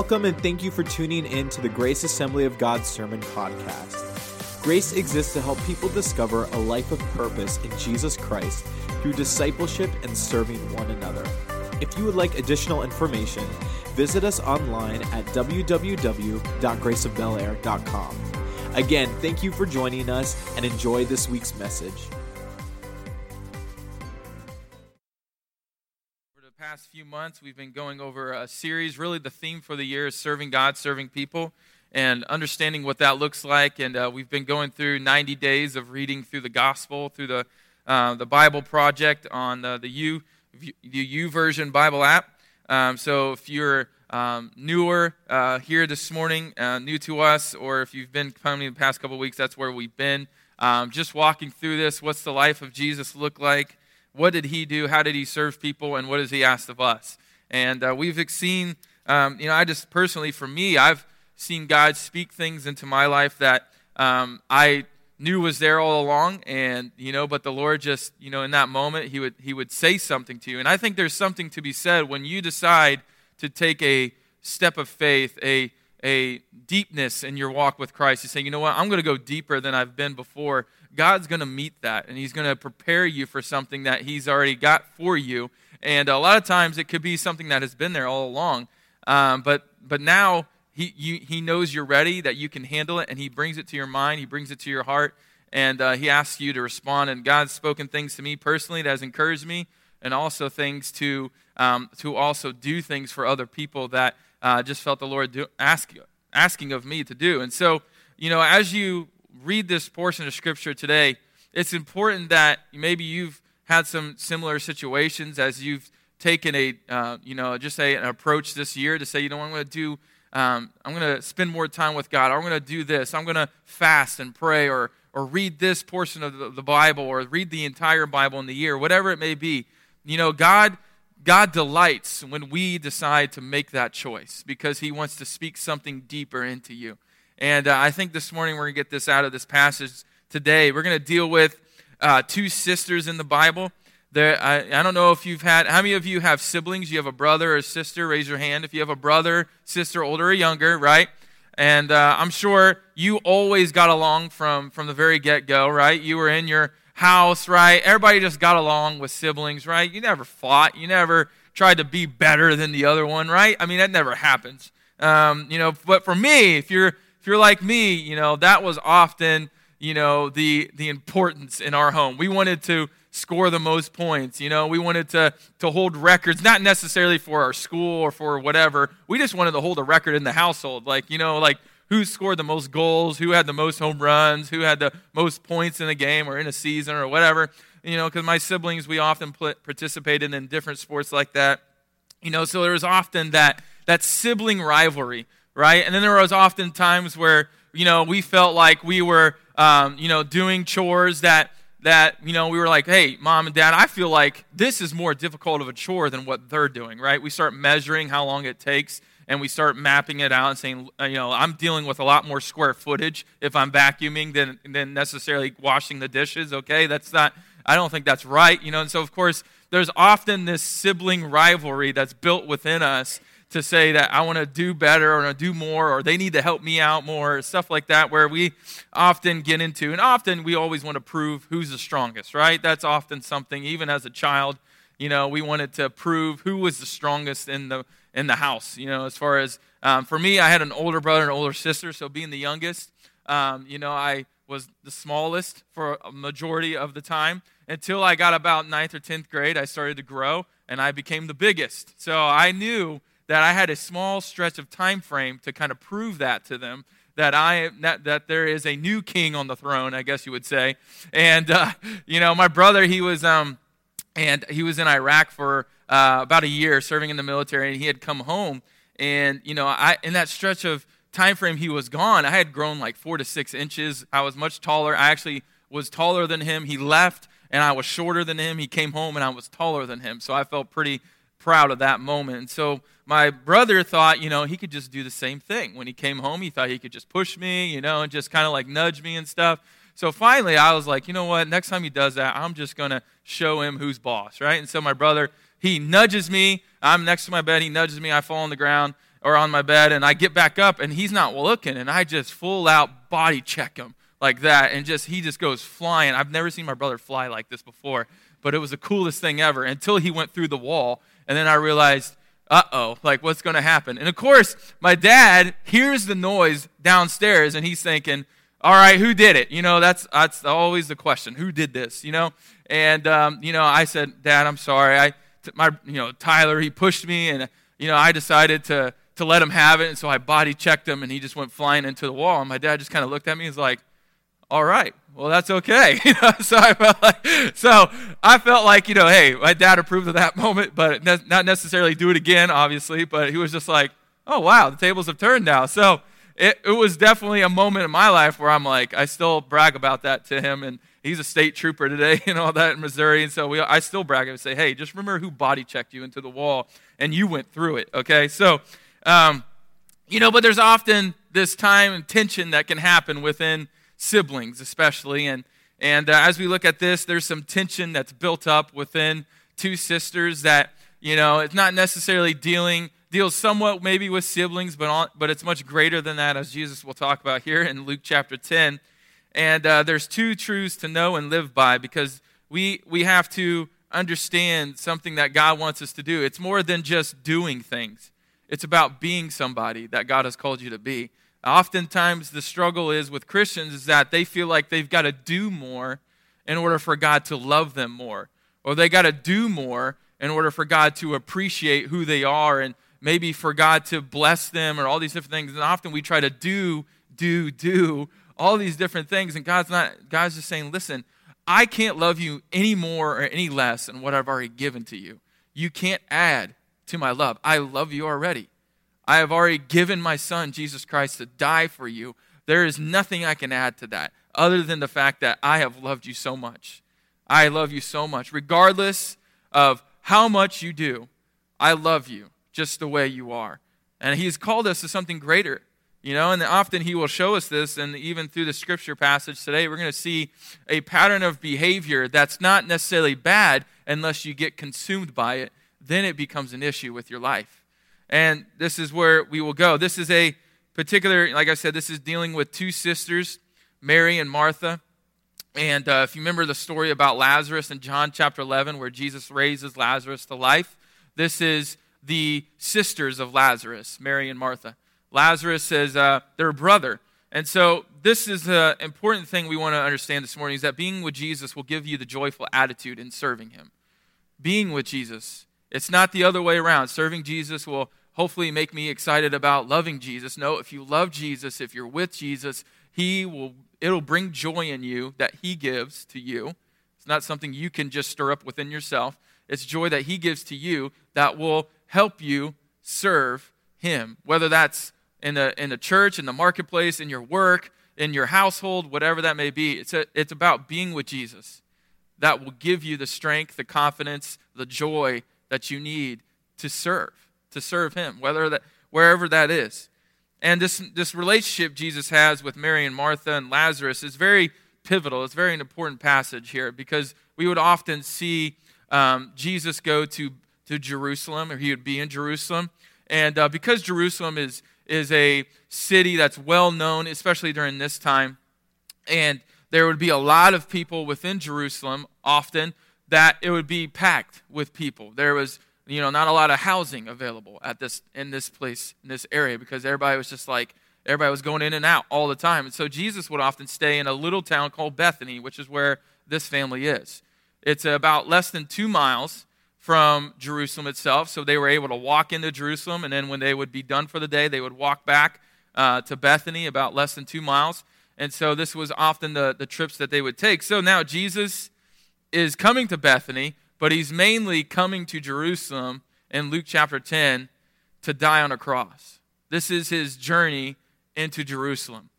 Welcome and thank you for tuning in to the Grace Assembly of God Sermon Podcast. Grace exists to help people discover a life of purpose in Jesus Christ through discipleship and serving one another. If you would like additional information, visit us online at www.graceofbelair.com. Again, thank you for joining us and enjoy this week's message. Past few months, we've been going over a series. Really, the theme for the year is serving God, serving people, and understanding what that looks like. And uh, we've been going through 90 days of reading through the gospel, through the, uh, the Bible Project on uh, the U, the YouVersion Bible app. Um, so if you're um, newer uh, here this morning, uh, new to us, or if you've been coming the past couple weeks, that's where we've been. Um, just walking through this. What's the life of Jesus look like? What did he do? How did he serve people? And what has he asked of us? And uh, we've seen, um, you know, I just personally, for me, I've seen God speak things into my life that um, I knew was there all along and you know but the lord just you know in that moment he would he would say something to you and i think there's something to be said when you decide to take a step of faith a a deepness in your walk with christ you say you know what i'm going to go deeper than i've been before god's going to meet that and he's going to prepare you for something that he's already got for you and a lot of times it could be something that has been there all along um, but but now he, you, he knows you're ready, that you can handle it, and He brings it to your mind, He brings it to your heart, and uh, He asks you to respond. And God's spoken things to me personally that has encouraged me, and also things to, um, to also do things for other people that uh, just felt the Lord do, ask, asking of me to do. And so, you know, as you read this portion of Scripture today, it's important that maybe you've had some similar situations as you've taken a, uh, you know, just say an approach this year to say, you know, I'm going to do um, I'm going to spend more time with God. I'm going to do this. I'm going to fast and pray or, or read this portion of the, the Bible or read the entire Bible in the year, whatever it may be. You know, God, God delights when we decide to make that choice because He wants to speak something deeper into you. And uh, I think this morning we're going to get this out of this passage today. We're going to deal with uh, two sisters in the Bible. There, I, I don't know if you've had, how many of you have siblings? You have a brother or a sister? Raise your hand. If you have a brother, sister, older or younger, right? And uh, I'm sure you always got along from, from the very get go, right? You were in your house, right? Everybody just got along with siblings, right? You never fought. You never tried to be better than the other one, right? I mean, that never happens. Um, you know, but for me, if you're if you're like me, you know, that was often, you know, the the importance in our home. We wanted to score the most points. You know, we wanted to, to hold records, not necessarily for our school or for whatever. We just wanted to hold a record in the household. Like, you know, like who scored the most goals, who had the most home runs, who had the most points in a game or in a season or whatever. You know, because my siblings, we often participated in different sports like that. You know, so there was often that, that sibling rivalry, right? And then there was often times where, you know, we felt like we were, um, you know, doing chores that that, you know, we were like, hey, mom and dad, I feel like this is more difficult of a chore than what they're doing, right? We start measuring how long it takes and we start mapping it out and saying, uh, you know, I'm dealing with a lot more square footage if I'm vacuuming than, than necessarily washing the dishes, okay? That's not, I don't think that's right, you know, and so of course, there's often this sibling rivalry that's built within us to say that I want to do better or do more or they need to help me out more, stuff like that, where we often get into, and often we always want to prove who's the strongest, right? That's often something, even as a child, you know, we wanted to prove who was the strongest in the in the house. You know, as far as um, for me, I had an older brother and older sister, so being the youngest, um, you know, I was the smallest for a majority of the time until I got about ninth or tenth grade. I started to grow, and I became the biggest. So I knew that I had a small stretch of time frame to kind of prove that to them that I that, that there is a new king on the throne, I guess you would say. And uh, you know, my brother, he was um, and he was in Iraq for uh, about a year, serving in the military, and he had come home. And you know, I in that stretch of time frame he was gone, I had grown like four to six inches. I was much taller. I actually was taller than him. He left, and I was shorter than him. He came home, and I was taller than him. So I felt pretty proud of that moment. And so my brother thought, you know, he could just do the same thing. When he came home, he thought he could just push me, you know, and just kind of like nudge me and stuff. So finally, I was like, you know what? Next time he does that, I'm just going to show him who's boss, right? And so my brother, he nudges me. I'm next to my bed. He nudges me. I fall on the ground. or on my bed, and I get back up, and he's not looking, and I just full out body check him like that, and just he just goes flying. I've never seen my brother fly like this before, but it was the coolest thing ever until he went through the wall, and then I realized, uh oh, like what's going to happen? And of course, my dad hears the noise downstairs, and he's thinking, all right, who did it? You know, that's that's always the question, who did this? You know, and um, you know, I said, Dad, I'm sorry. I my you know Tyler, he pushed me, and you know, I decided to to let him have it, and so I body checked him, and he just went flying into the wall. And my dad just kind of looked at me, and was like all right, well, that's okay. So I felt like, so I felt like, you know, hey, my dad approved of that moment, but ne- not necessarily do it again, obviously. But he was just like, oh wow, the tables have turned now. So it, it was definitely a moment in my life where I'm like, I still brag about that to him, and he's a state trooper today and all that in Missouri, and so we, I still brag and say, hey, just remember who body checked you into the wall, and you went through it. Okay, so. Um, you know, but there's often this time and tension that can happen within siblings, especially. And, and uh, as we look at this, there's some tension that's built up within two sisters that, you know, it's not necessarily dealing, deals somewhat maybe with siblings, but, on, but it's much greater than that, as Jesus will talk about here in Luke chapter 10. And uh, there's two truths to know and live by because we, we have to understand something that God wants us to do. It's more than just doing things, it's about being somebody that God has called you to be. Oftentimes, the struggle is with Christians is that they feel like they've got to do more in order for God to love them more, or they got to do more in order for God to appreciate who they are, and maybe for God to bless them, or all these different things. And often we try to do, do, do all these different things, and God's not. God's just saying, "Listen, I can't love you any more or any less than what I've already given to you. You can't add to my love. I love you already." I have already given my son, Jesus Christ, to die for you. There is nothing I can add to that other than the fact that I have loved you so much. I love you so much. Regardless of how much you do, I love you just the way you are. And He's called us to something greater. You know, and often he will show us this, and even through the scripture passage today, we're going to see a pattern of behavior that's not necessarily bad unless you get consumed by it. Then it becomes an issue with your life. And this is where we will go. This is a particular, like I said, this is dealing with two sisters, Mary and Martha. And uh, if you remember the story about Lazarus in John chapter 11, where Jesus raises Lazarus to life, this is the sisters of Lazarus, Mary and Martha. Lazarus says uh, their brother. And so, this is an important thing we want to understand this morning is that being with Jesus will give you the joyful attitude in serving him. Being with Jesus. It's not the other way around. Serving Jesus will hopefully make me excited about loving Jesus. No, if you love Jesus, if you're with Jesus, he will it'll bring joy in you that he gives to you. It's not something you can just stir up within yourself. It's joy that he gives to you that will help you serve him. Whether that's in the in the church, in the marketplace, in your work, in your household, whatever that may be. It's a, it's about being with Jesus. That will give you the strength, the confidence, the joy that you need to serve to serve him, whether that, wherever that is. And this, this relationship Jesus has with Mary and Martha and Lazarus is very pivotal. It's very an important passage here because we would often see um, Jesus go to, to Jerusalem, or he would be in Jerusalem. And uh, because Jerusalem is, is a city that's well known, especially during this time, and there would be a lot of people within Jerusalem often that it would be packed with people. There was you know, not a lot of housing available at this in this place in this area because everybody was just like everybody was going in and out all the time. And so Jesus would often stay in a little town called Bethany, which is where this family is. It's about less than 2 miles from Jerusalem itself, so they were able to walk into Jerusalem and then when they would be done for the day, they would walk back uh, to Bethany about less than 2 miles. And so this was often the, the trips that they would take. So now Jesus is coming to Bethany, but he's mainly coming to Jerusalem in Luke chapter 10 to die on a cross. This is his journey into Jerusalem.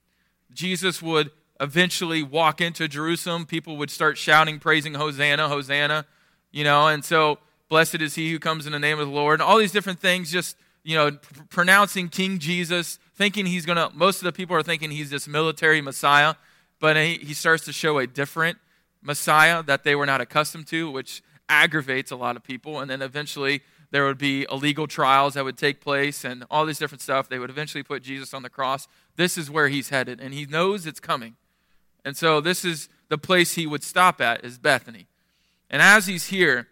Jesus would eventually walk into Jerusalem. People would start shouting, praising Hosanna, Hosanna, you know, and so blessed is he who comes in the name of the Lord. And all these different things, just, you know, pr- pronouncing King Jesus, thinking he's going to, most of the people are thinking he's this military Messiah, but he, he starts to show a different Messiah that they were not accustomed to, which aggravates a lot of people. And then eventually there would be illegal trials that would take place and all this different stuff. They would eventually put Jesus on the cross. This is where he's headed, and he knows it's coming. And so this is the place he would stop at is Bethany. And as he's here,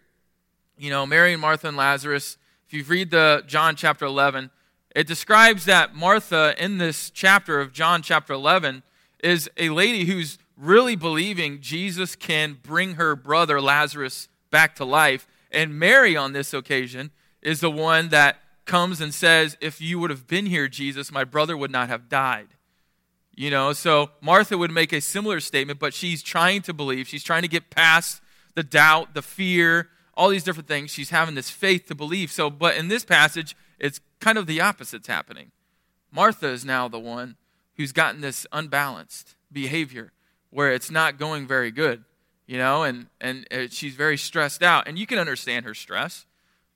you know, Mary and Martha and Lazarus, if you read the John chapter 11, it describes that Martha in this chapter of John chapter 11 is a lady who's really believing Jesus can bring her brother Lazarus back to life. And Mary, on this occasion, is the one that comes and says, If you would have been here, Jesus, my brother would not have died. You know, so Martha would make a similar statement, but she's trying to believe. She's trying to get past the doubt, the fear, all these different things. She's having this faith to believe. So, but in this passage, it's kind of the opposite's happening. Martha is now the one who's gotten this unbalanced behavior where it's not going very good, you know, and, and uh, she's very stressed out. And you can understand her stress,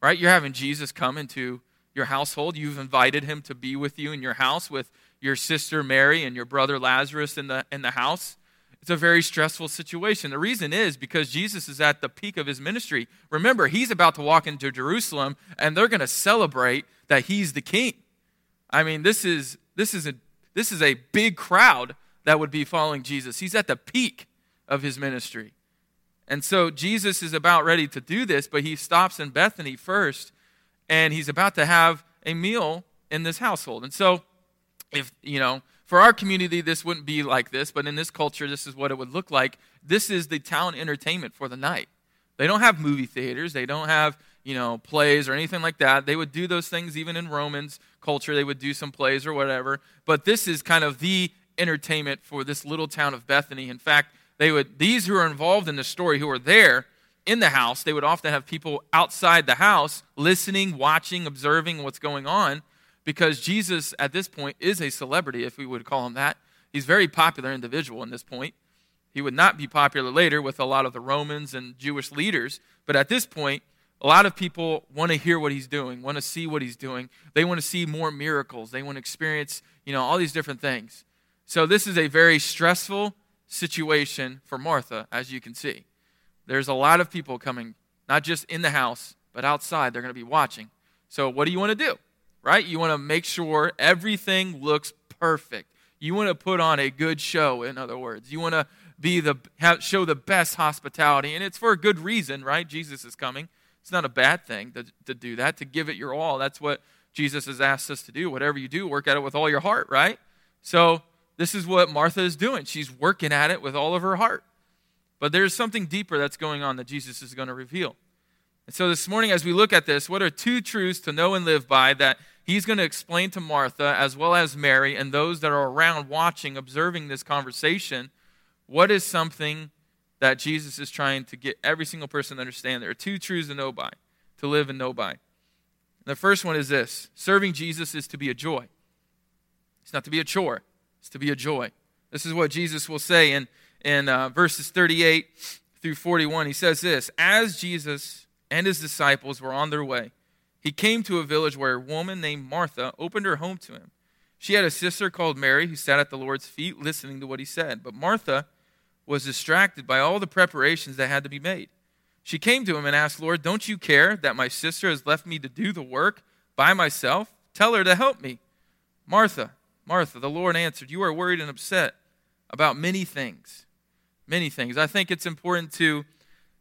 right? You're having Jesus come into your household. You've invited him to be with you in your house with your sister Mary and your brother Lazarus in the, in the house. It's a very stressful situation. The reason is because Jesus is at the peak of his ministry. Remember, he's about to walk into Jerusalem and they're going to celebrate that he's the king. I mean, this is this is a this is a big crowd that would be following Jesus. He's at the peak of his ministry. And so Jesus is about ready to do this, but he stops in Bethany first, and he's about to have a meal in this household. And so, if, you know, for our community, this wouldn't be like this, but in this culture, this is what it would look like. This is the town entertainment for the night. They don't have movie theaters, they don't have, you know, plays or anything like that. They would do those things even in Romans culture, they would do some plays or whatever. But this is kind of the entertainment for this little town of Bethany. In fact, they would these who are involved in the story who are there in the house, they would often have people outside the house listening, watching, observing what's going on because Jesus at this point is a celebrity if we would call him that. He's a very popular individual in this point. He would not be popular later with a lot of the Romans and Jewish leaders, but at this point a lot of people want to hear what he's doing, want to see what he's doing. They want to see more miracles. They want to experience, you know, all these different things. So this is a very stressful situation for Martha, as you can see. There's a lot of people coming, not just in the house, but outside. They're going to be watching. So what do you want to do? Right? You want to make sure everything looks perfect. You want to put on a good show, in other words. You want to be the show the best hospitality, and it's for a good reason, right? Jesus is coming. It's not a bad thing to, to do that, to give it your all. That's what Jesus has asked us to do. Whatever you do, work at it with all your heart, right? So this is what Martha is doing. She's working at it with all of her heart. But there's something deeper that's going on that Jesus is going to reveal. And so this morning, as we look at this, what are two truths to know and live by that he's going to explain to Martha as well as Mary and those that are around watching, observing this conversation? What is something that Jesus is trying to get every single person to understand? There are two truths to know by, to live and know by. The first one is this serving Jesus is to be a joy, it's not to be a chore. It's to be a joy. This is what Jesus will say in, in uh, verses 38 through 41. He says this As Jesus and his disciples were on their way, he came to a village where a woman named Martha opened her home to him. She had a sister called Mary who sat at the Lord's feet listening to what he said. But Martha was distracted by all the preparations that had to be made. She came to him and asked, Lord, don't you care that my sister has left me to do the work by myself? Tell her to help me. Martha, Martha, the Lord answered, You are worried and upset about many things. Many things. I think it's important to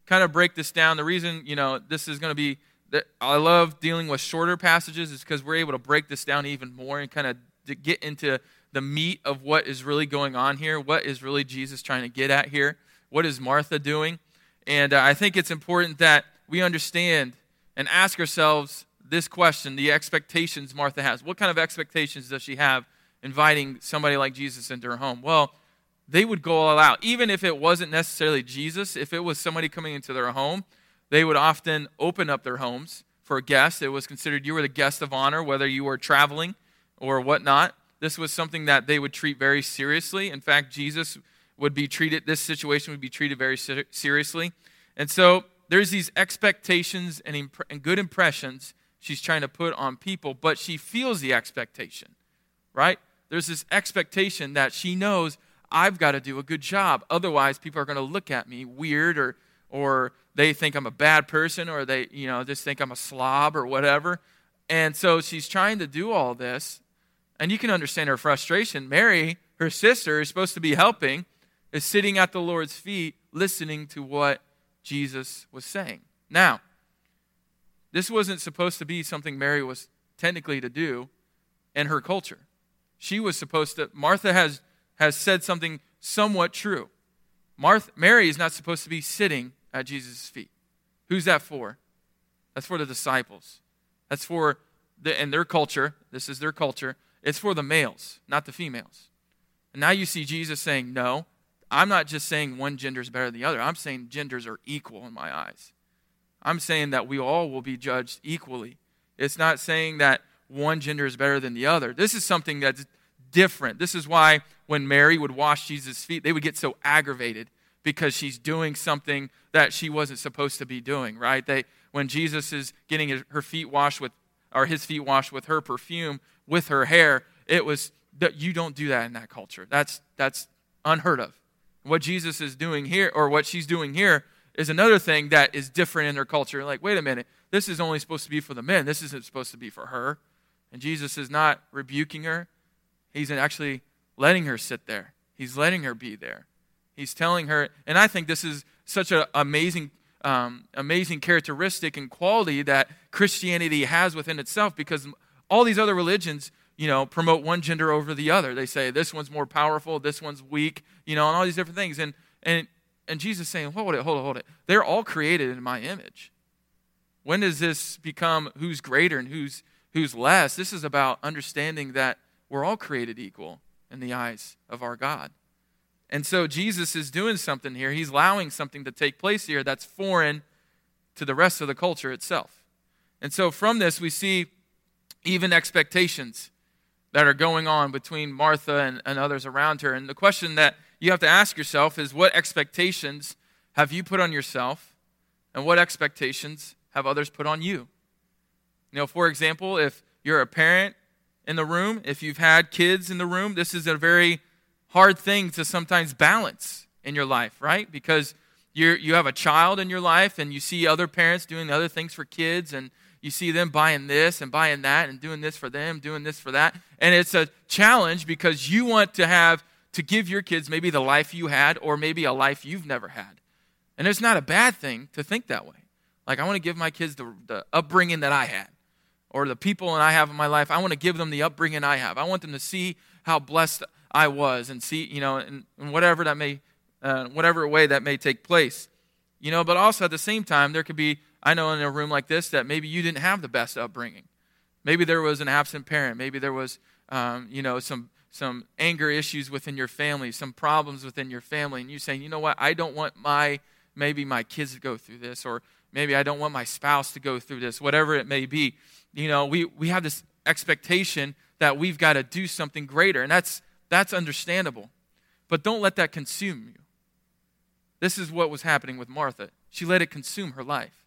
kind of break this down. The reason, you know, this is going to be that I love dealing with shorter passages is because we're able to break this down even more and kind of get into the meat of what is really going on here. What is really Jesus trying to get at here? What is Martha doing? And uh, I think it's important that we understand and ask ourselves this question the expectations Martha has. What kind of expectations does she have inviting somebody like Jesus into her home? Well, they would go all out. Even if it wasn't necessarily Jesus, if it was somebody coming into their home, they would often open up their homes for guests. It was considered you were the guest of honor, whether you were traveling or whatnot. This was something that they would treat very seriously. In fact, Jesus would be treated, this situation would be treated very seriously. And so there's these expectations and, imp- and good impressions she's trying to put on people, but she feels the expectation, right? There's this expectation that she knows I've got to do a good job. Otherwise, people are going to look at me weird or, or they think I'm a bad person, or they, you know, just think I'm a slob or whatever. And so she's trying to do all this, and you can understand her frustration. Mary, her sister, is supposed to be helping, is sitting at the Lord's feet listening to what Jesus was saying. Now, this wasn't supposed to be something Mary was technically to do in her culture. She was supposed to, Martha has, has said something somewhat true. Martha, Mary is not supposed to be sitting at Jesus' feet. Who's that for? That's for the disciples. That's for, the, in their culture, this is their culture, it's for the males, not the females. And now you see Jesus saying, No, I'm not just saying one gender is better than the other. I'm saying genders are equal in my eyes. I'm saying that we all will be judged equally. It's not saying that one gender is better than the other. This is something that's different. This is why when Mary would wash Jesus' feet, they would get so aggravated because she's doing something that she wasn't supposed to be doing, right? They, when Jesus is getting her feet washed with, or his feet washed with her perfume, with her hair, it was that you don't do that in that culture. That's, that's unheard of. What Jesus is doing here, or what she's doing here, is another thing that is different in their culture. Like, wait a minute, this is only supposed to be for the men. This isn't supposed to be for her. And Jesus is not rebuking her. He's actually letting her sit there. He's letting her be there. He's telling her, and I think this is such an amazing, um, amazing characteristic and quality that Christianity has within itself because all these other religions, you know, promote one gender over the other. They say this one's more powerful, this one's weak, you know, and all these different things. And and and Jesus saying, hold it, hold it, hold it. They're all created in my image. When does this become who's greater and who's who's less? This is about understanding that we're all created equal in the eyes of our God. And so Jesus is doing something here. He's allowing something to take place here that's foreign to the rest of the culture itself. And so from this, we see even expectations that are going on between Martha and, and others around her. And the question that you have to ask yourself is what expectations have you put on yourself, and what expectations have others put on you? You know, for example, if you're a parent in the room, if you've had kids in the room, this is a very hard thing to sometimes balance in your life, right? Because you you have a child in your life and you see other parents doing other things for kids and you see them buying this and buying that and doing this for them, doing this for that. And it's a challenge because you want to have to give your kids maybe the life you had or maybe a life you've never had. And it's not a bad thing to think that way. Like, I want to give my kids the, the upbringing that I had or the people and I have in my life. I want to give them the upbringing I have. I want them to see how blessed I was and see, you know, and, and whatever that may, uh, whatever way that may take place. You know, but also at the same time, there could be, I know in a room like this, that maybe you didn't have the best upbringing. Maybe there was an absent parent. Maybe there was, um, you know, some some anger issues within your family, some problems within your family, and you saying, you know what, I don't want my maybe my kids to go through this, or maybe I don't want my spouse to go through this, whatever it may be. You know, we, we have this expectation that we've got to do something greater, and that's that's understandable. But don't let that consume you. This is what was happening with Martha. She let it consume her life.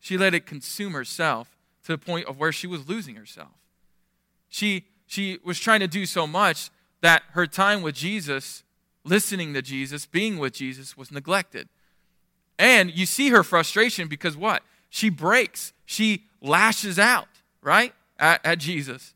She let it consume herself to the point of where she was losing herself. She, she was trying to do so much that her time with Jesus, listening to Jesus, being with Jesus, was neglected. And you see her frustration because what? She breaks, she lashes out, right? At, at Jesus.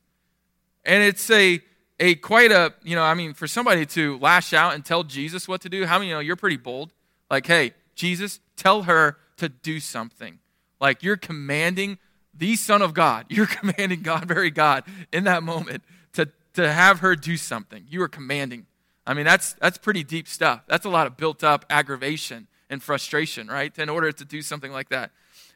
And it's a a quite a, you know, I mean, for somebody to lash out and tell Jesus what to do, how many you know you're pretty bold? Like, hey, Jesus, tell her to do something. Like you're commanding the Son of God, you're commanding God, very God, in that moment to, to have her do something. You are commanding. I mean, that's that's pretty deep stuff. That's a lot of built up aggravation and frustration, right? In order to do something like that.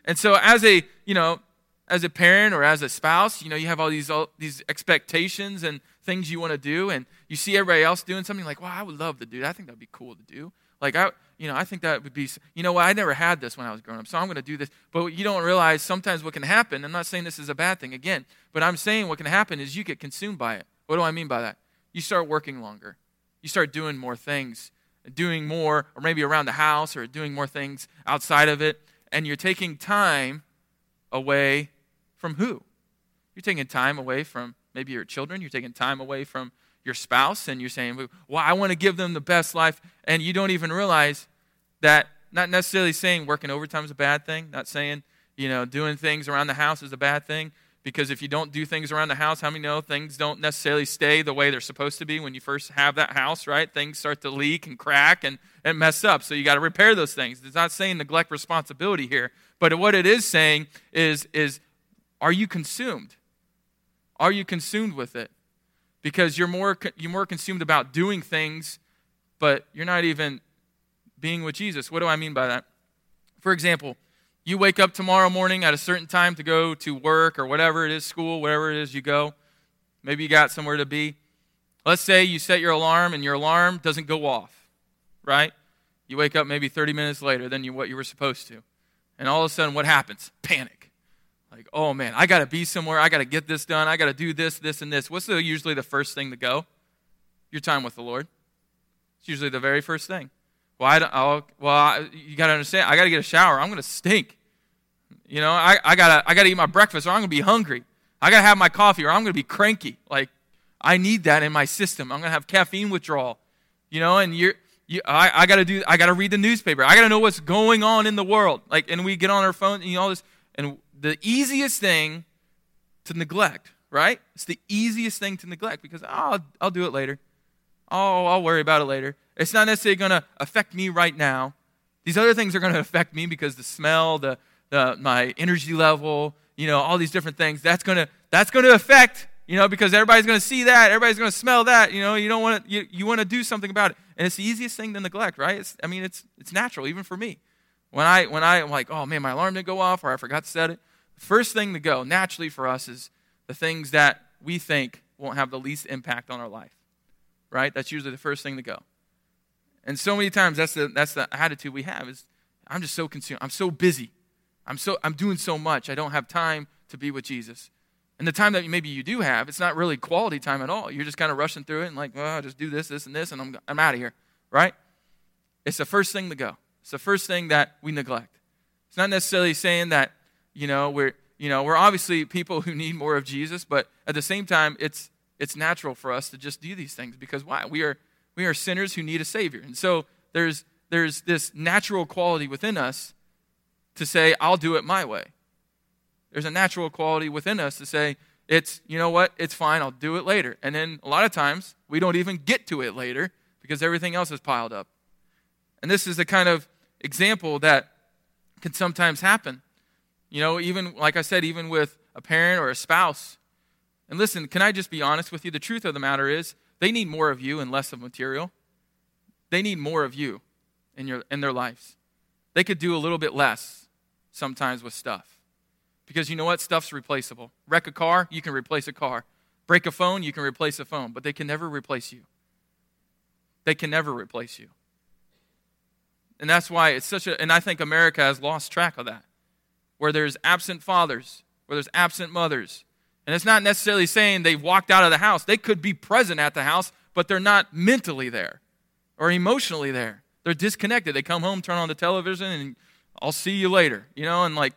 And so as a, you know, as a parent or as a spouse, you know, you have all these all these expectations and things you want to do, and you see everybody else doing something like, "Wow, I would love to do that. I think that would be cool to do." Like I, you know, I think that would be, you know what? I never had this when I was growing up, so I'm going to do this. But you don't realize sometimes what can happen. I'm not saying this is a bad thing again, but I'm saying what can happen is you get consumed by it. What do I mean by that? You start working longer. You start doing more things, doing more, or maybe around the house, or doing more things outside of it, and you're taking time away from who? You're taking time away from maybe your children. You're taking time away from your spouse, and you're saying, Well, I want to give them the best life. And you don't even realize that not necessarily saying working overtime is a bad thing, not saying, you know, doing things around the house is a bad thing, because if you don't do things around the house, how many know things don't necessarily stay the way they're supposed to be when you first have that house, right? Things start to leak and crack and, and mess up. So you got to repair those things. It's not saying neglect responsibility here, but what it is saying is, is are you consumed? Are you consumed with it? Because you're more, you're more consumed about doing things, but you're not even being with Jesus. What do I mean by that? For example, you wake up tomorrow morning at a certain time to go to work or whatever it is, school, wherever it is you go. Maybe you got somewhere to be. Let's say you set your alarm and your alarm doesn't go off, right? You wake up maybe 30 minutes later than you, what you were supposed to. And all of a sudden, what happens? Panic. Like, oh man, I got to be somewhere. I got to get this done. I got to do this, this, and this. What's the, usually the first thing to go? Your time with the Lord. It's usually the very first thing. Well, I don't, well, I, you got to understand, I got to get a shower. I'm going to stink. You know, I, I gotta I gotta eat my breakfast or I'm gonna be hungry. I gotta have my coffee or I'm gonna be cranky. Like I need that in my system. I'm gonna have caffeine withdrawal. You know, and you're you, I, I gotta do I gotta read the newspaper. I gotta know what's going on in the world. Like and we get on our phone and you know, all this and the easiest thing to neglect, right? It's the easiest thing to neglect because oh, I'll, I'll do it later. Oh, I'll worry about it later. It's not necessarily going to affect me right now. These other things are going to affect me because the smell, the, uh, my energy level, you know, all these different things. That's going to that's going to affect, you know, because everybody's going to see that, everybody's going to smell that, you know, you don't want to you, you want to do something about it. And it's the easiest thing to neglect, right? It's, I mean, it's it's natural even for me. When I when I am like, "Oh man, my alarm didn't go off or I forgot to set it." The first thing to go naturally for us is the things that we think won't have the least impact on our life. Right? That's usually the first thing to go. And so many times that's the that's the attitude we have is I'm just so consumed. I'm so busy. I'm, so, I'm doing so much. I don't have time to be with Jesus. And the time that maybe you do have, it's not really quality time at all. You're just kind of rushing through it and like, well, I'll just do this, this, and this, and I'm, I'm out of here, right? It's the first thing to go. It's the first thing that we neglect. It's not necessarily saying that, you know, we're, you know, we're obviously people who need more of Jesus, but at the same time, it's, it's natural for us to just do these things because why? We are, we are sinners who need a Savior. And so there's, there's this natural quality within us to say, I'll do it my way. There's a natural quality within us to say, it's, you know what, it's fine, I'll do it later. And then a lot of times, we don't even get to it later because everything else is piled up. And this is the kind of example that can sometimes happen. You know, even, like I said, even with a parent or a spouse. And listen, can I just be honest with you? The truth of the matter is, they need more of you and less of material. They need more of you in, your, in their lives. They could do a little bit less sometimes with stuff. Because you know what? Stuff's replaceable. Wreck a car, you can replace a car. Break a phone, you can replace a phone, but they can never replace you. They can never replace you. And that's why it's such a, and I think America has lost track of that. Where there's absent fathers, where there's absent mothers. And it's not necessarily saying they've walked out of the house. They could be present at the house, but they're not mentally there or emotionally there. They're disconnected. They come home, turn on the television, and I'll see you later. You know, and like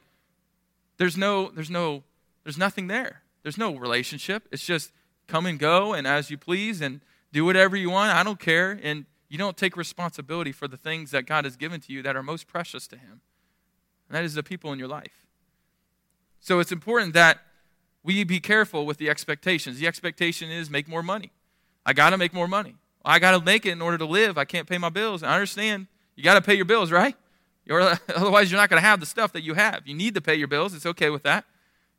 there's no there's no there's nothing there. There's no relationship. It's just come and go and as you please and do whatever you want. I don't care. And you don't take responsibility for the things that God has given to you that are most precious to Him. And that is the people in your life. So it's important that we be careful with the expectations. The expectation is make more money. I got to make more money. I got to make it in order to live. I can't pay my bills. I understand. You got to pay your bills, right? otherwise, you're not going to have the stuff that you have. You need to pay your bills. It's okay with that.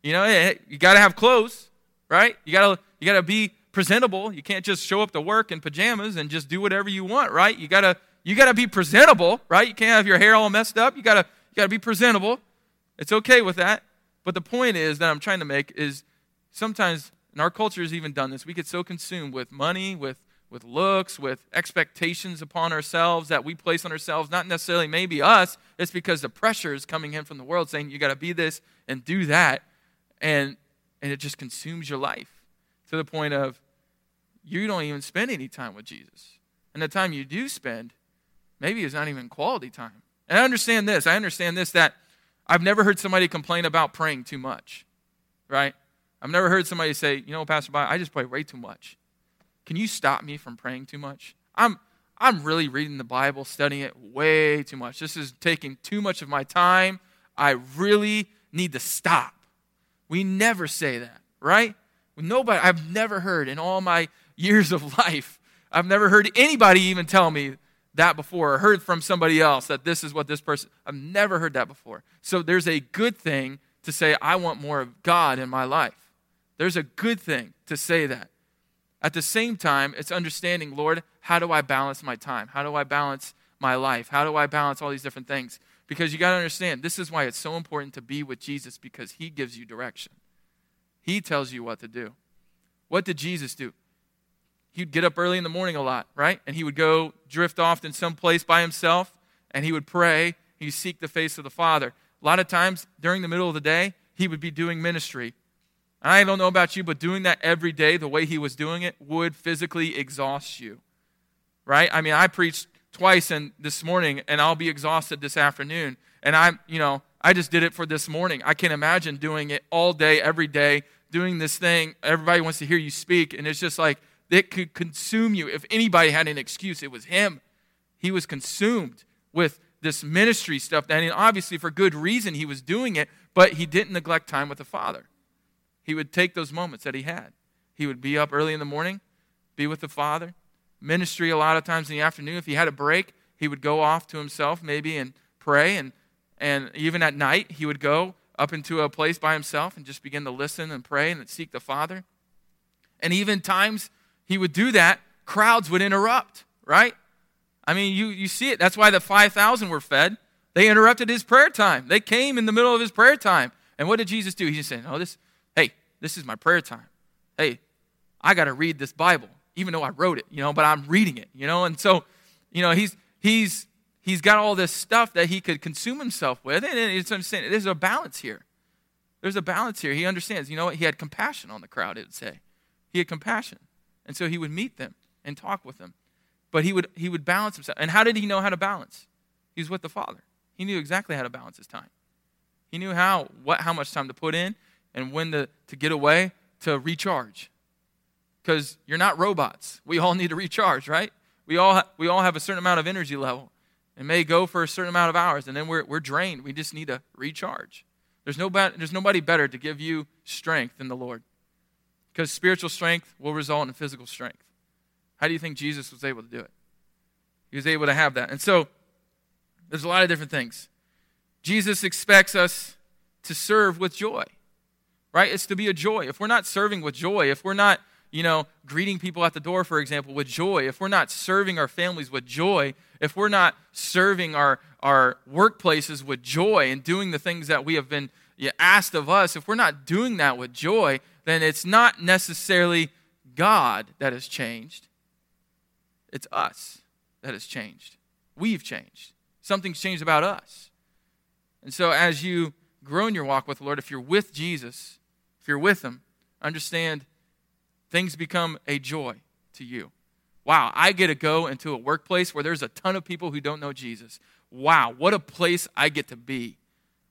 You know, you got to have clothes, right? You got to you got to be presentable. You can't just show up to work in pajamas and just do whatever you want, right? You got to you got to be presentable, right? You can't have your hair all messed up. You got to you got to be presentable. It's okay with that. But the point is that I'm trying to make is sometimes and our culture has even done this. We get so consumed with money, with with looks, with expectations upon ourselves that we place on ourselves, not necessarily maybe us, it's because the pressure is coming in from the world saying you got to be this and do that. And, and it just consumes your life to the point of you don't even spend any time with Jesus. And the time you do spend, maybe is not even quality time. And I understand this. I understand this that I've never heard somebody complain about praying too much, right? I've never heard somebody say, you know, Pastor Bob, I just pray way too much. Can you stop me from praying too much? I'm, I'm really reading the Bible, studying it way too much. This is taking too much of my time. I really need to stop. We never say that, right? Nobody, I've never heard in all my years of life, I've never heard anybody even tell me that before or heard from somebody else that this is what this person, I've never heard that before. So there's a good thing to say, I want more of God in my life. There's a good thing to say that. At the same time, it's understanding, Lord, how do I balance my time? How do I balance my life? How do I balance all these different things? Because you got to understand, this is why it's so important to be with Jesus because he gives you direction. He tells you what to do. What did Jesus do? He'd get up early in the morning a lot, right? And he would go drift off in some place by himself and he would pray. He'd seek the face of the Father. A lot of times during the middle of the day, he would be doing ministry. I don't know about you, but doing that every day the way he was doing it would physically exhaust you, right? I mean, I preached twice and this morning, and I'll be exhausted this afternoon. And I'm, you know, I just did it for this morning. I can't imagine doing it all day, every day, doing this thing. Everybody wants to hear you speak, and it's just like it could consume you. If anybody had an excuse, it was him. He was consumed with this ministry stuff. And obviously, for good reason, he was doing it, but he didn't neglect time with the Father. He would take those moments that he had. He would be up early in the morning, be with the Father. Ministry a lot of times in the afternoon. If he had a break, he would go off to himself maybe and pray. And, and even at night, he would go up into a place by himself and just begin to listen and pray and seek the Father. And even times he would do that, crowds would interrupt, right? I mean, you, you see it. That's why the 5,000 were fed. They interrupted his prayer time. They came in the middle of his prayer time. And what did Jesus do? He just said, Oh, this, this is my prayer time. Hey, I got to read this Bible, even though I wrote it, you know, but I'm reading it, you know. And so, you know, he's, he's, he's got all this stuff that he could consume himself with. And it's understanding there's a balance here. There's a balance here. He understands, you know what? He had compassion on the crowd, it would say. He had compassion. And so he would meet them and talk with them. But he would, he would balance himself. And how did he know how to balance? He was with the Father. He knew exactly how to balance his time. He knew how, what, how much time to put in and when to, to get away to recharge. Because you're not robots. We all need to recharge, right? We all, we all have a certain amount of energy level. It may go for a certain amount of hours, and then we're, we're drained. We just need to recharge. There's, no be- there's nobody better to give you strength than the Lord. Because spiritual strength will result in physical strength. How do you think Jesus was able to do it? He was able to have that. And so, there's a lot of different things. Jesus expects us to serve with joy, right? It's to be a joy. If we're not serving with joy, if we're not, you know, greeting people at the door, for example, with joy, if we're not serving our families with joy, if we're not serving our, our workplaces with joy and doing the things that we have been asked of us, if we're not doing that with joy, then it's not necessarily God that has changed. It's us that has changed. We've changed. Something's changed about us. And so, as you grow in your walk with the Lord, if you're with Jesus, if you're with Him, understand things become a joy to you. Wow, I get to go into a workplace where there's a ton of people who don't know Jesus. Wow, what a place I get to be.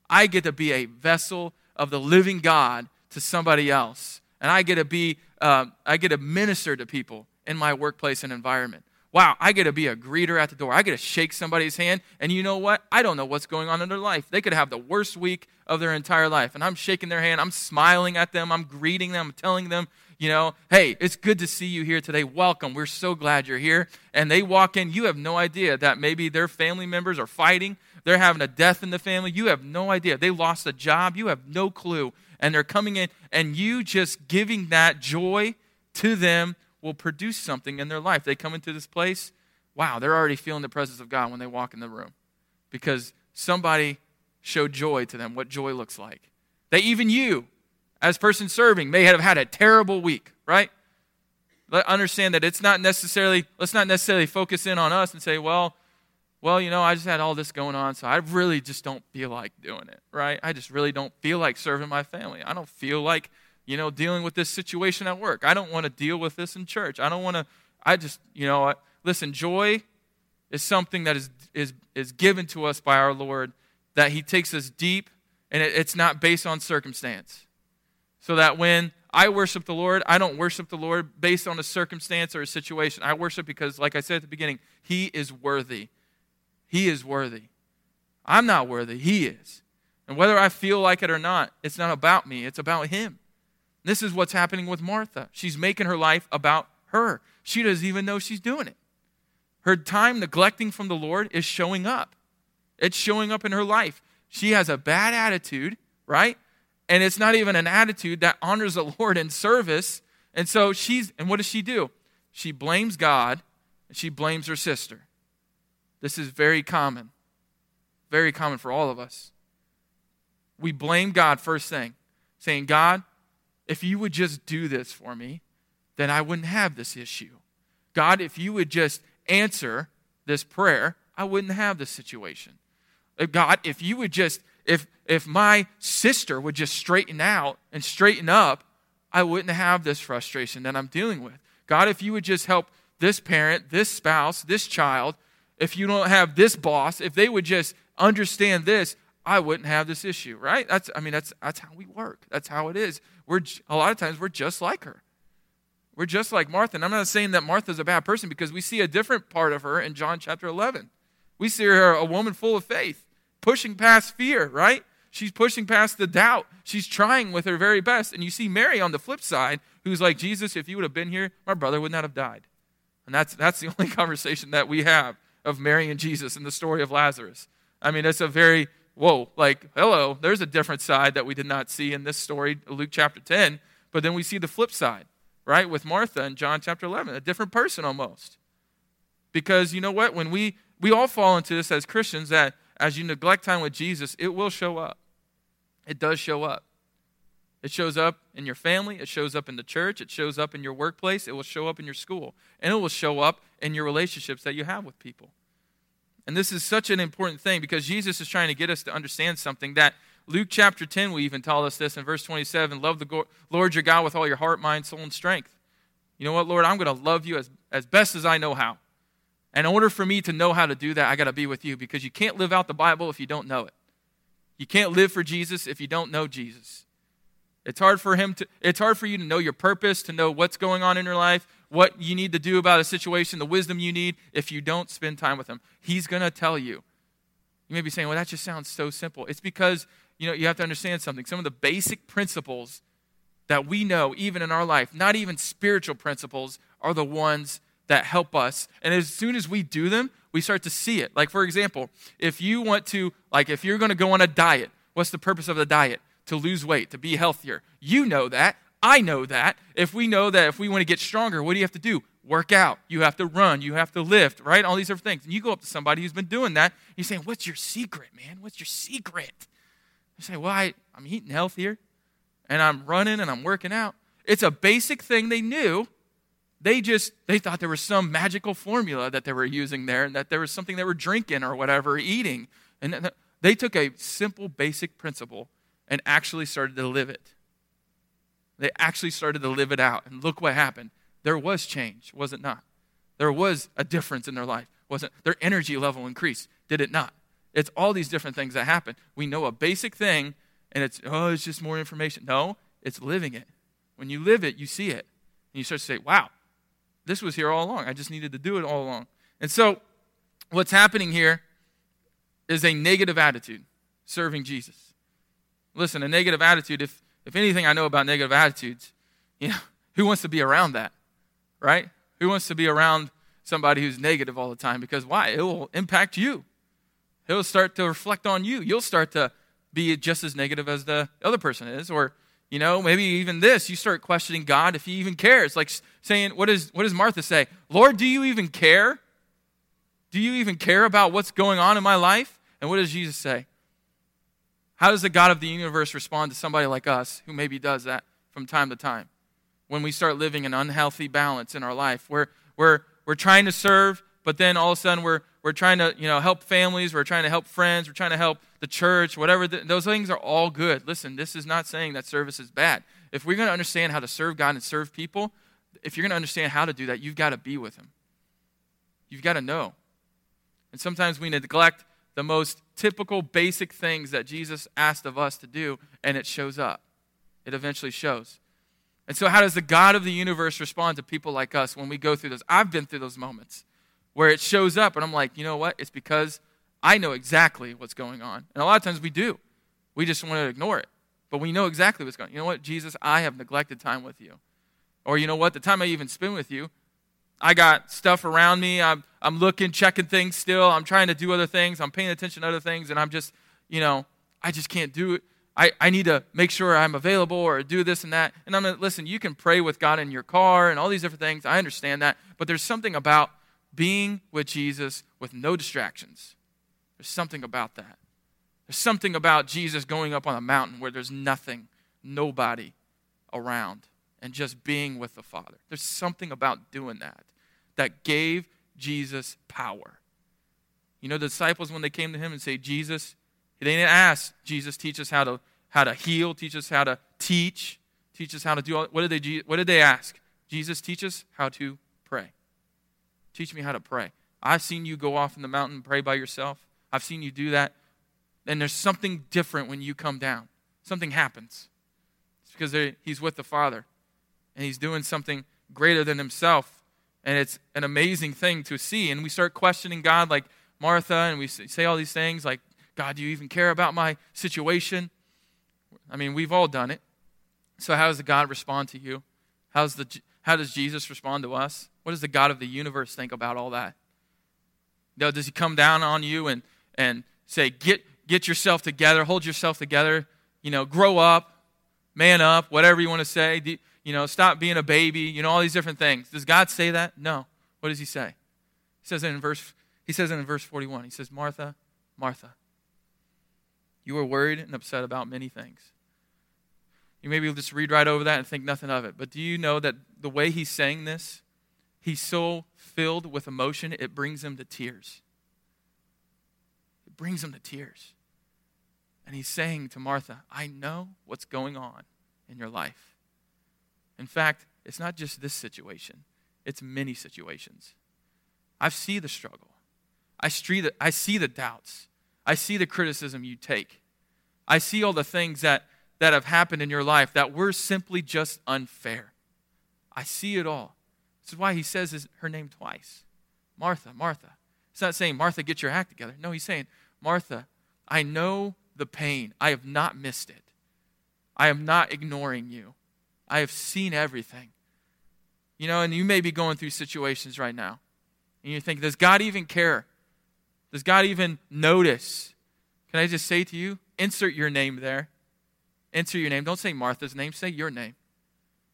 I get to be a vessel of the living God to somebody else. And I get to be, uh, I get to minister to people in my workplace and environment. Wow, I get to be a greeter at the door. I get to shake somebody's hand. And you know what? I don't know what's going on in their life. They could have the worst week of their entire life. And I'm shaking their hand. I'm smiling at them. I'm greeting them. I'm telling them, you know, hey, it's good to see you here today. Welcome. We're so glad you're here. And they walk in. You have no idea that maybe their family members are fighting. They're having a death in the family. You have no idea. They lost a job. You have no clue. And they're coming in, and you just giving that joy to them will produce something in their life. They come into this place, wow, they're already feeling the presence of God when they walk in the room because somebody showed joy to them, what joy looks like. That even you, as person serving, may have had a terrible week, right? Let understand that it's not necessarily, let's not necessarily focus in on us and say, well, well, you know, I just had all this going on, so I really just don't feel like doing it, right? I just really don't feel like serving my family. I don't feel like you know, dealing with this situation at work. I don't want to deal with this in church. I don't want to, I just, you know, listen, joy is something that is, is, is given to us by our Lord, that He takes us deep, and it, it's not based on circumstance. So that when I worship the Lord. I don't worship the Lord based on a circumstance or a situation. I worship because, like I said at the beginning, He is worthy. He is worthy. I'm not worthy. He is. And whether I feel like it or not, it's not about me, it's about Him. This is what's happening with Martha. She's making her life about her. She doesn't even know she's doing it. Her time neglecting from the Lord is showing up. It's showing up in her life. She has a bad attitude, right? And it's not even an attitude that honors the Lord in service. And so she's, and what does she do? She blames God and she blames her sister. This is very common. Very common for all of us. We blame God first thing, saying, God, if you would just do this for me, then I wouldn't have this issue. God, if you would just answer this prayer, I wouldn't have this situation. Uh, God, if you would just, if if my sister would just straighten out and straighten up, I wouldn't have this frustration that I'm dealing with. God, if you would just help this parent, this spouse, this child, if you don't have this boss, if they would just understand this, I wouldn't have this issue, right? That's I mean that's that's how we work. That's how it is. We're a lot of times we're just like her. We're just like Martha. And I'm not saying that Martha's a bad person because we see a different part of her in John chapter 11. We see her a woman full of faith, pushing past fear, right? She's pushing past the doubt. She's trying with her very best. And you see Mary on the flip side, who's like, Jesus, if you would have been here, my brother would not have died. And that's, that's the only conversation that we have of Mary and Jesus in the story of Lazarus. I mean, it's a very, whoa, like, hello, there's a different side that we did not see in this story, Luke chapter 10. But then we see the flip side right, with Martha in John chapter 11, a different person almost. Because you know what? When we, we all fall into this as Christians, that as you neglect time with Jesus, it will show up. It does show up. It shows up in your family, it shows up in the church, it shows up in your workplace, it will show up in your school, and it will show up in your relationships that you have with people. And this is such an important thing because Jesus is trying to get us to understand something that Luke chapter 10 will even tell us this in verse 27 Love the Lord your God with all your heart, mind, soul, and strength. You know what, Lord? I'm going to love you as, as best as I know how. And in order for me to know how to do that, I got to be with you because you can't live out the Bible if you don't know it. You can't live for Jesus if you don't know Jesus. It's hard for him to it's hard for you to know your purpose, to know what's going on in your life, what you need to do about a situation, the wisdom you need if you don't spend time with him. He's going to tell you. You may be saying, "Well, that just sounds so simple." It's because you know, you have to understand something. Some of the basic principles that we know, even in our life, not even spiritual principles, are the ones that help us. And as soon as we do them, we start to see it. Like, for example, if you want to, like, if you're going to go on a diet, what's the purpose of the diet? To lose weight, to be healthier. You know that. I know that. If we know that if we want to get stronger, what do you have to do? Work out. You have to run. You have to lift, right? All these different things. And you go up to somebody who's been doing that. You're saying, What's your secret, man? What's your secret? You say, well, I, I'm eating healthier and I'm running and I'm working out. It's a basic thing they knew. They just they thought there was some magical formula that they were using there and that there was something they were drinking or whatever, eating. And they took a simple basic principle and actually started to live it. They actually started to live it out. And look what happened. There was change, was it not? There was a difference in their life, wasn't Their energy level increased, did it not? It's all these different things that happen. We know a basic thing, and it's, oh, it's just more information. No, it's living it. When you live it, you see it. And you start to say, wow, this was here all along. I just needed to do it all along. And so, what's happening here is a negative attitude serving Jesus. Listen, a negative attitude, if, if anything I know about negative attitudes, you know, who wants to be around that? Right? Who wants to be around somebody who's negative all the time? Because why? It will impact you. It will start to reflect on you. You'll start to be just as negative as the other person is. Or, you know, maybe even this, you start questioning God if he even cares. Like saying, what, is, what does Martha say? Lord, do you even care? Do you even care about what's going on in my life? And what does Jesus say? How does the God of the universe respond to somebody like us who maybe does that from time to time? When we start living an unhealthy balance in our life, where we're, we're trying to serve, but then all of a sudden we're, we're trying to you know help families we're trying to help friends we're trying to help the church whatever the, those things are all good. Listen this is not saying that service is bad. If we're going to understand how to serve god and serve people if you're going to understand how to do that you've got to be with him. You've got to know. And sometimes we neglect the most typical basic things that jesus asked of us to do and it shows up it eventually shows And so, how does the God of the universe respond to people like us when we go through those? I've been through those moments where it shows up, and I'm like, you know what? It's because I know exactly what's going on. And a lot of times we do. We just want to ignore it. But we know exactly what's going on. You know what, Jesus, I have neglected time with you. Or you know what, the time I even spend with you, I got stuff around me. I'm, I'm looking, checking things still. I'm trying to do other things. I'm paying attention to other things, and I'm just, you know, I just can't do it. I, I need to make sure I'm available or do this and that. And I'm going to listen, you can pray with God in your car and all these different things. I understand that. But there's something about being with Jesus with no distractions. There's something about that. There's something about Jesus going up on a mountain where there's nothing, nobody around, and just being with the Father. There's something about doing that that gave Jesus power. You know, the disciples, when they came to him and say, Jesus, they didn't ask, Jesus, teach us how to, how to heal, teach us how to teach, teach us how to do all. What did they, what did they ask? Jesus, teach us how to pray. Teach me how to pray. I've seen you go off in the mountain and pray by yourself. I've seen you do that. And there's something different when you come down. Something happens. It's because he's with the Father. And he's doing something greater than himself. And it's an amazing thing to see. And we start questioning God like Martha, and we say all these things like, God, do you even care about my situation? I mean, we've all done it. So, how does the God respond to you? How's the, how does Jesus respond to us? What does the God of the universe think about all that? Does he come down on you and, and say, get, get yourself together, hold yourself together, you know, grow up, man up, whatever you want to say, you know, stop being a baby, you know, all these different things. Does God say that? No. What does he say? He says it in verse, he says it in verse 41, he says, Martha, Martha, you are worried and upset about many things. You maybe just read right over that and think nothing of it. But do you know that the way he's saying this, he's so filled with emotion, it brings him to tears. It brings him to tears. And he's saying to Martha, I know what's going on in your life. In fact, it's not just this situation, it's many situations. I see the struggle, I see the, I see the doubts, I see the criticism you take. I see all the things that, that have happened in your life that were simply just unfair. I see it all. This is why he says his, her name twice Martha, Martha. It's not saying, Martha, get your act together. No, he's saying, Martha, I know the pain. I have not missed it. I am not ignoring you. I have seen everything. You know, and you may be going through situations right now. And you think, does God even care? Does God even notice? Can I just say to you, insert your name there. Insert your name. Don't say Martha's name, say your name.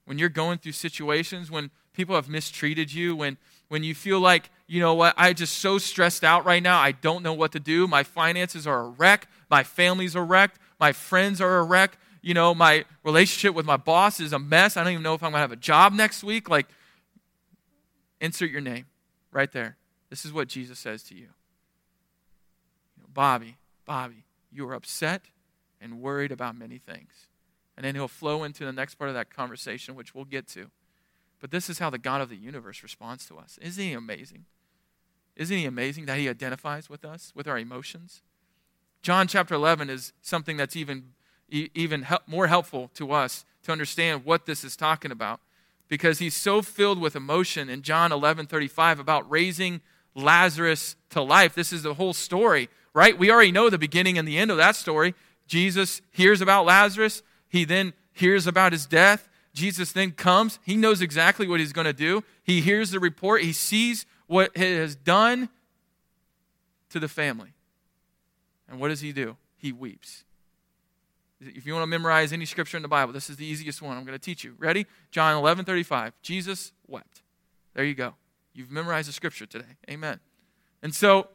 When you're going through situations, when people have mistreated you, when, when you feel like, you know what, I'm just so stressed out right now, I don't know what to do. My finances are a wreck. My family's a wreck. My friends are a wreck. You know, my relationship with my boss is a mess. I don't even know if I'm going to have a job next week. Like, insert your name right there. This is what Jesus says to you. Bobby, Bobby, you are upset and worried about many things. And then he'll flow into the next part of that conversation, which we'll get to. But this is how the God of the universe responds to us. Isn't he amazing? Isn't he amazing that he identifies with us, with our emotions? John chapter 11 is something that's even, even more helpful to us to understand what this is talking about because he's so filled with emotion in John 11 35 about raising Lazarus to life. This is the whole story right? We already know the beginning and the end of that story. Jesus hears about Lazarus. He then hears about his death. Jesus then comes. He knows exactly what he's going to do. He hears the report. He sees what it has done to the family. And what does he do? He weeps. If you want to memorize any scripture in the Bible, this is the easiest one I'm going to teach you. Ready? John 11 35. Jesus wept. There you go. You've memorized the scripture today. Amen. And so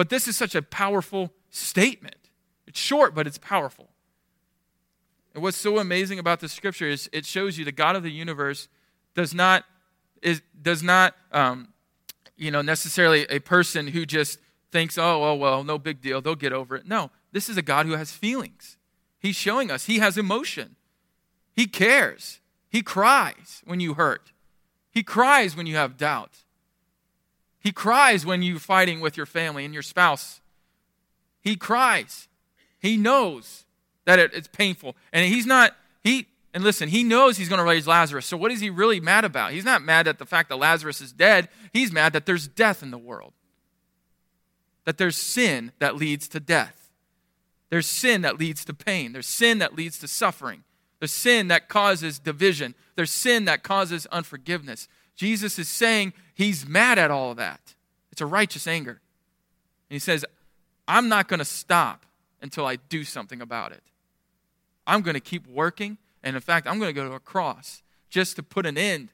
but this is such a powerful statement. It's short, but it's powerful. And what's so amazing about the scripture is it shows you the God of the universe does not is does not um, you know necessarily a person who just thinks, oh well, well, no big deal, they'll get over it. No, this is a God who has feelings. He's showing us he has emotion. He cares. He cries when you hurt. He cries when you have doubt. He cries when you're fighting with your family and your spouse. He cries. He knows that it's painful. And he's not, he, and listen, he knows he's going to raise Lazarus. So what is he really mad about? He's not mad at the fact that Lazarus is dead. He's mad that there's death in the world. That there's sin that leads to death. There's sin that leads to pain. There's sin that leads to suffering. There's sin that causes division. There's sin that causes unforgiveness. Jesus is saying he's mad at all of that. It's a righteous anger. And he says, I'm not going to stop until I do something about it. I'm going to keep working. And in fact, I'm going to go to a cross just to put an end,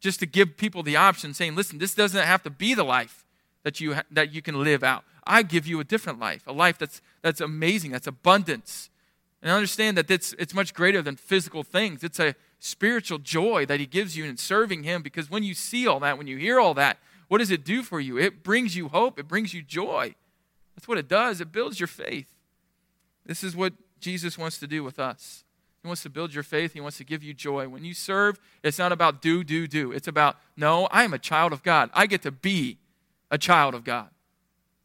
just to give people the option saying, listen, this doesn't have to be the life that you, ha- that you can live out. I give you a different life, a life that's, that's amazing, that's abundance. And understand that it's, it's much greater than physical things. It's a spiritual joy that He gives you in serving Him because when you see all that, when you hear all that, what does it do for you? It brings you hope, it brings you joy. That's what it does, it builds your faith. This is what Jesus wants to do with us. He wants to build your faith. He wants to give you joy. When you serve, it's not about do, do, do. It's about, no, I am a child of God. I get to be a child of God.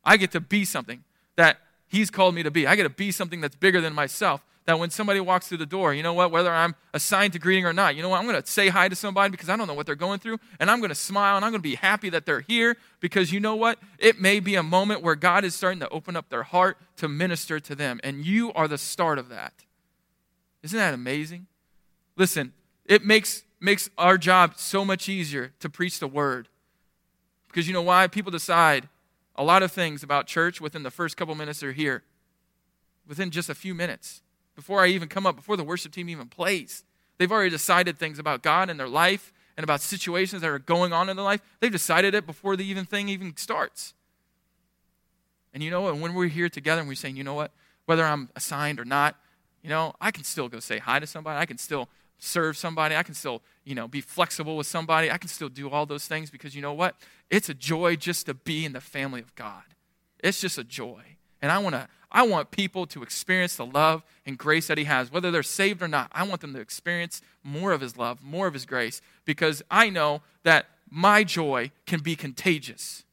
I get to be something that He's called me to be. I got to be something that's bigger than myself. That when somebody walks through the door, you know what, whether I'm assigned to greeting or not, you know what, I'm going to say hi to somebody because I don't know what they're going through, and I'm going to smile and I'm going to be happy that they're here because you know what? It may be a moment where God is starting to open up their heart to minister to them, and you are the start of that. Isn't that amazing? Listen, it makes, makes our job so much easier to preach the word. Because you know why? People decide a lot of things about church within the first couple minutes they're here, within just a few minutes, before I even come up, before the worship team even plays. They've already decided things about God and their life and about situations that are going on in their life. They've decided it before the even thing even starts. And you know what? When we're here together and we're saying, you know what? Whether I'm assigned or not, you know, I can still go say hi to somebody. I can still serve somebody. I can still, you know, be flexible with somebody. I can still do all those things because you know what? It's a joy just to be in the family of God. It's just a joy. And I want to I want people to experience the love and grace that he has whether they're saved or not. I want them to experience more of his love, more of his grace because I know that my joy can be contagious.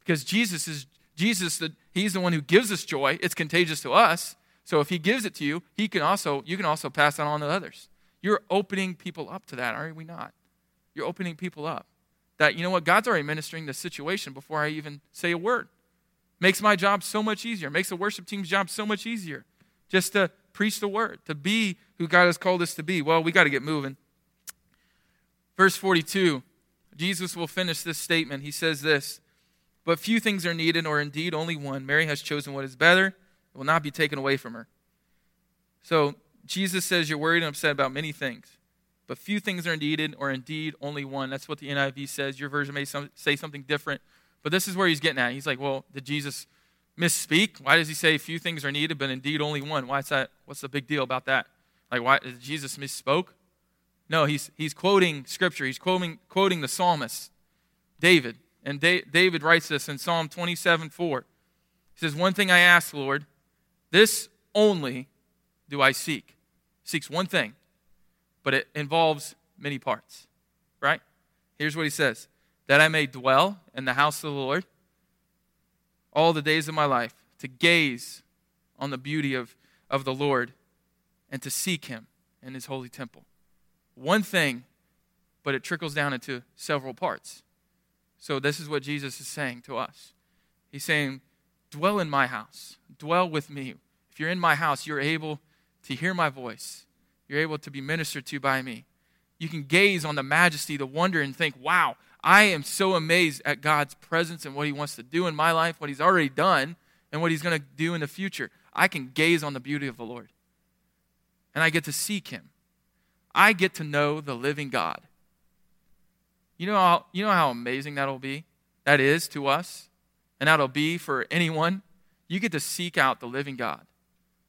Because Jesus is Jesus the, he's the one who gives us joy. It's contagious to us. So if he gives it to you, he can also you can also pass that on to others. You're opening people up to that, are we not? You're opening people up. That you know what God's already ministering the situation before I even say a word. Makes my job so much easier. Makes the worship team's job so much easier. Just to preach the word, to be who God has called us to be. Well, we got to get moving. Verse 42, Jesus will finish this statement. He says this But few things are needed, or indeed only one. Mary has chosen what is better it will not be taken away from her. So Jesus says you're worried and upset about many things, but few things are needed, or indeed only one. That's what the NIV says. Your version may some, say something different, but this is where he's getting at. He's like, well, did Jesus misspeak? Why does he say few things are needed, but indeed only one? Why is that? What's the big deal about that? Like, why did Jesus misspoke? No, he's he's quoting scripture. He's quoting quoting the psalmist, David, and da- David writes this in Psalm 27, 4. He says, "One thing I ask, Lord." This only do I seek. Seeks one thing, but it involves many parts. Right? Here's what he says that I may dwell in the house of the Lord all the days of my life, to gaze on the beauty of, of the Lord and to seek him in his holy temple. One thing, but it trickles down into several parts. So, this is what Jesus is saying to us. He's saying, Dwell in my house, dwell with me. If you're in my house, you're able to hear my voice, you're able to be ministered to by me. You can gaze on the majesty, the wonder, and think, wow, I am so amazed at God's presence and what He wants to do in my life, what He's already done, and what He's going to do in the future. I can gaze on the beauty of the Lord. And I get to seek Him. I get to know the living God. You know how, you know how amazing that'll be? That is to us and that'll be for anyone, you get to seek out the living God,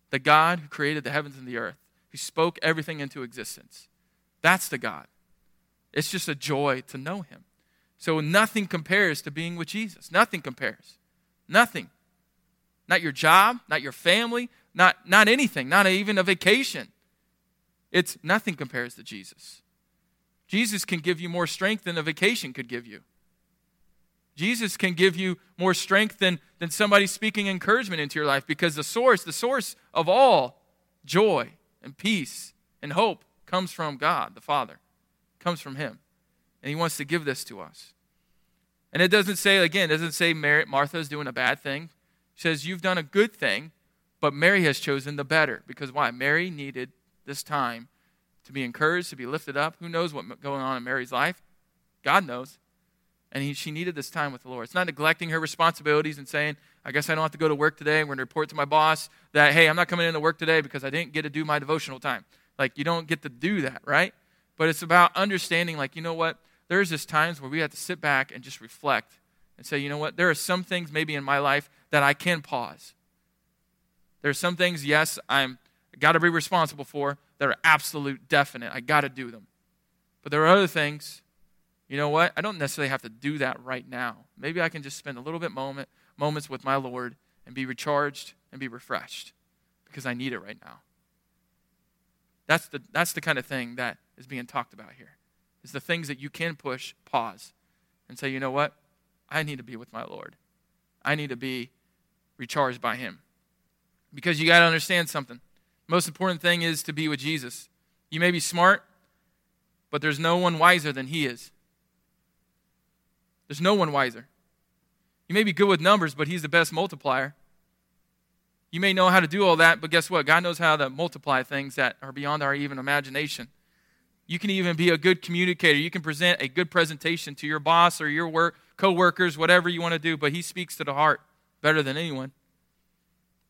the God who created the heavens and the earth, who spoke everything into existence. That's the God. It's just a joy to know him. So nothing compares to being with Jesus. Nothing compares. Nothing. Not your job, not your family, not, not anything, not even a vacation. It's nothing compares to Jesus. Jesus can give you more strength than a vacation could give you. Jesus can give you more strength than, than somebody speaking encouragement into your life because the source, the source of all joy and peace and hope comes from God, the Father, comes from Him. And He wants to give this to us. And it doesn't say, again, it doesn't say Mary, Martha's doing a bad thing. It says, You've done a good thing, but Mary has chosen the better. Because why? Mary needed this time to be encouraged, to be lifted up. Who knows what's going on in Mary's life? God knows. And he, she needed this time with the Lord. It's not neglecting her responsibilities and saying, I guess I don't have to go to work today. I'm going to report to my boss that, hey, I'm not coming into work today because I didn't get to do my devotional time. Like, you don't get to do that, right? But it's about understanding, like, you know what? There's just times where we have to sit back and just reflect and say, you know what? There are some things maybe in my life that I can pause. There are some things, yes, I'm got to be responsible for that are absolute definite. I got to do them. But there are other things, you know what? I don't necessarily have to do that right now. Maybe I can just spend a little bit moment moments with my Lord and be recharged and be refreshed because I need it right now. That's the, that's the kind of thing that is being talked about here. Is the things that you can push, pause, and say, you know what? I need to be with my Lord. I need to be recharged by Him. Because you got to understand something. Most important thing is to be with Jesus. You may be smart, but there's no one wiser than He is. There's no one wiser. You may be good with numbers, but He's the best multiplier. You may know how to do all that, but guess what? God knows how to multiply things that are beyond our even imagination. You can even be a good communicator. You can present a good presentation to your boss or your work co-workers, whatever you want to do, but he speaks to the heart better than anyone.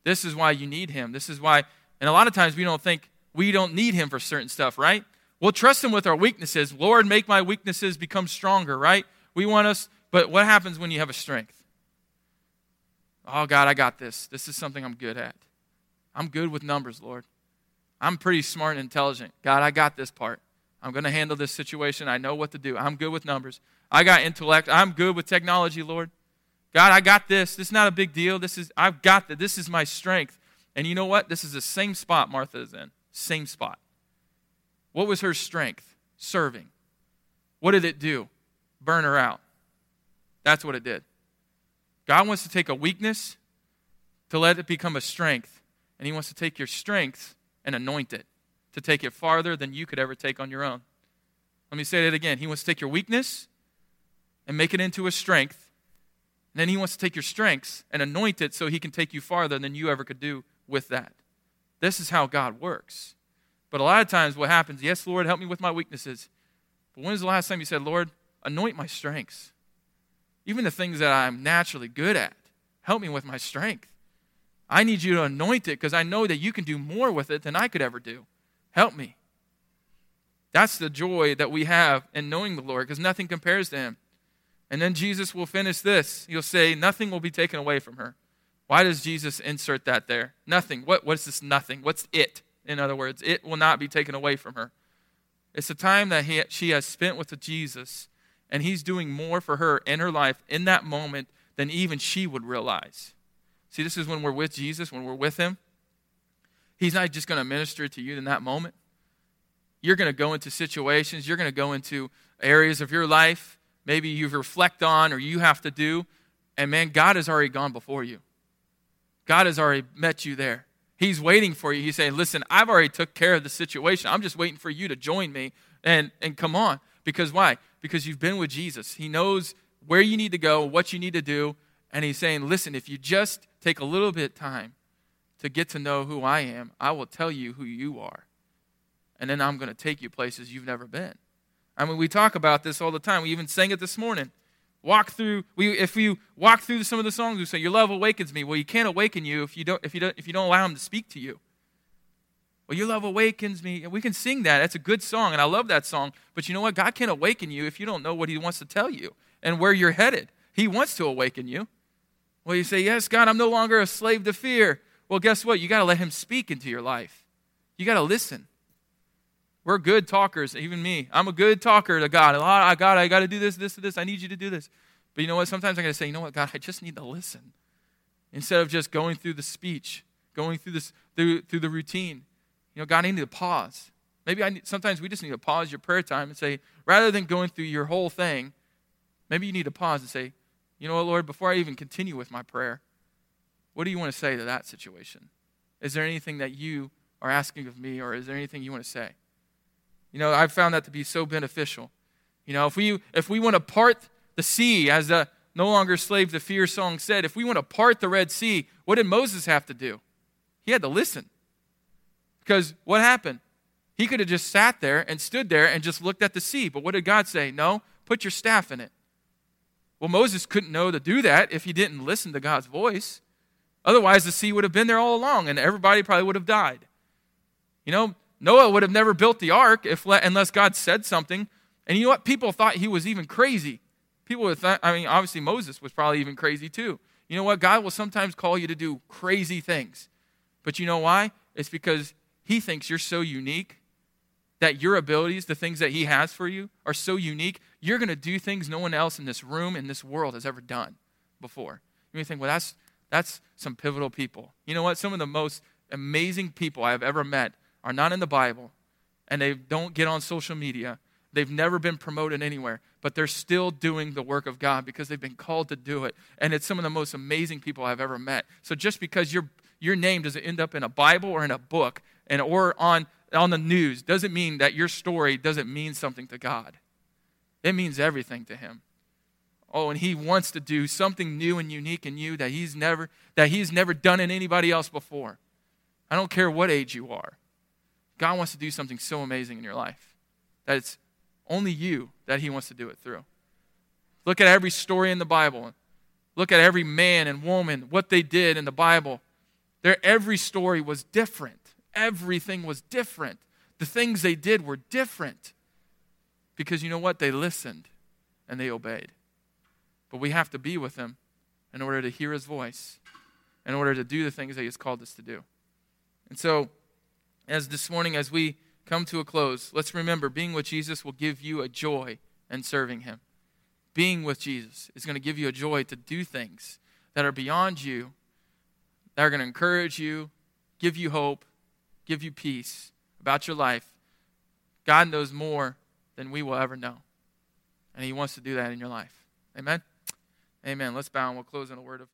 This is why you need him. This is why and a lot of times we don't think we don't need him for certain stuff, right? We'll trust him with our weaknesses. Lord, make my weaknesses become stronger, right? We want us, but what happens when you have a strength? Oh, God, I got this. This is something I'm good at. I'm good with numbers, Lord. I'm pretty smart and intelligent. God, I got this part. I'm going to handle this situation. I know what to do. I'm good with numbers. I got intellect. I'm good with technology, Lord. God, I got this. This is not a big deal. This is I've got that. This is my strength. And you know what? This is the same spot Martha is in. Same spot. What was her strength? Serving. What did it do? Burn her out. That's what it did. God wants to take a weakness to let it become a strength. And He wants to take your strength and anoint it to take it farther than you could ever take on your own. Let me say that again. He wants to take your weakness and make it into a strength. And then He wants to take your strengths and anoint it so He can take you farther than you ever could do with that. This is how God works. But a lot of times, what happens, yes, Lord, help me with my weaknesses. But when was the last time you said, Lord, anoint my strengths? even the things that I'm naturally good at. Help me with my strength. I need you to anoint it because I know that you can do more with it than I could ever do. Help me. That's the joy that we have in knowing the Lord because nothing compares to him. And then Jesus will finish this. He'll say, Nothing will be taken away from her. Why does Jesus insert that there? Nothing. What, what's this nothing? What's it? In other words, it will not be taken away from her. It's the time that he, she has spent with Jesus and He's doing more for her in her life in that moment than even she would realize. See, this is when we're with Jesus, when we're with Him. He's not just going to minister to you in that moment. You're going to go into situations, you're going to go into areas of your life maybe you reflect on or you have to do. And man, God has already gone before you. God has already met you there. He's waiting for you. He's saying, Listen, I've already took care of the situation. I'm just waiting for you to join me and, and come on. Because why? Because you've been with Jesus. He knows where you need to go, what you need to do. And he's saying, listen, if you just take a little bit time to get to know who I am, I will tell you who you are. And then I'm going to take you places you've never been. I mean, we talk about this all the time. We even sang it this morning. Walk through. We, if we walk through some of the songs, we say, "Your love awakens me." Well, you can't awaken you if you don't if you don't if you don't allow Him to speak to you. Well, your love awakens me. We can sing that. That's a good song, and I love that song. But you know what? God can't awaken you if you don't know what He wants to tell you and where you're headed. He wants to awaken you. Well, you say, Yes, God, I'm no longer a slave to fear. Well, guess what? You got to let Him speak into your life. You got to listen. We're good talkers, even me. I'm a good talker to God. I ah, God, I got to do this, this, this. I need you to do this. But you know what? Sometimes I got to say, you know what, God, I just need to listen instead of just going through the speech, going through this through through the routine. You know, God, I need to pause. Maybe I need, sometimes we just need to pause your prayer time and say, rather than going through your whole thing, maybe you need to pause and say, you know what, Lord, before I even continue with my prayer, what do you want to say to that situation? Is there anything that you are asking of me, or is there anything you want to say? You know, I've found that to be so beneficial. You know, if we if we want to part the sea, as the no longer slave to fear song said, if we want to part the Red Sea, what did Moses have to do? He had to listen. Because what happened? He could have just sat there and stood there and just looked at the sea. But what did God say? No, put your staff in it. Well, Moses couldn't know to do that if he didn't listen to God's voice. Otherwise, the sea would have been there all along and everybody probably would have died. You know, Noah would have never built the ark if, unless God said something. And you know what? People thought he was even crazy. People would thought, I mean, obviously Moses was probably even crazy too. You know what? God will sometimes call you to do crazy things. But you know why? It's because he thinks you're so unique that your abilities, the things that He has for you, are so unique, you're going to do things no one else in this room, in this world, has ever done before. You may think, well, that's, that's some pivotal people. You know what? Some of the most amazing people I have ever met are not in the Bible, and they don't get on social media. They've never been promoted anywhere, but they're still doing the work of God because they've been called to do it. And it's some of the most amazing people I've ever met. So just because your, your name doesn't end up in a Bible or in a book, and or on on the news doesn't mean that your story doesn't mean something to God. It means everything to him. Oh, and he wants to do something new and unique in you that he's never that he's never done in anybody else before. I don't care what age you are. God wants to do something so amazing in your life that it's only you that he wants to do it through. Look at every story in the Bible. Look at every man and woman, what they did in the Bible. Their every story was different everything was different. The things they did were different. Because you know what? They listened and they obeyed. But we have to be with Him in order to hear His voice, in order to do the things that He has called us to do. And so, as this morning, as we come to a close, let's remember being with Jesus will give you a joy in serving Him. Being with Jesus is going to give you a joy to do things that are beyond you, that are going to encourage you, give you hope, give you peace about your life, God knows more than we will ever know. And He wants to do that in your life. Amen? Amen. Let's bow and we'll close in a word of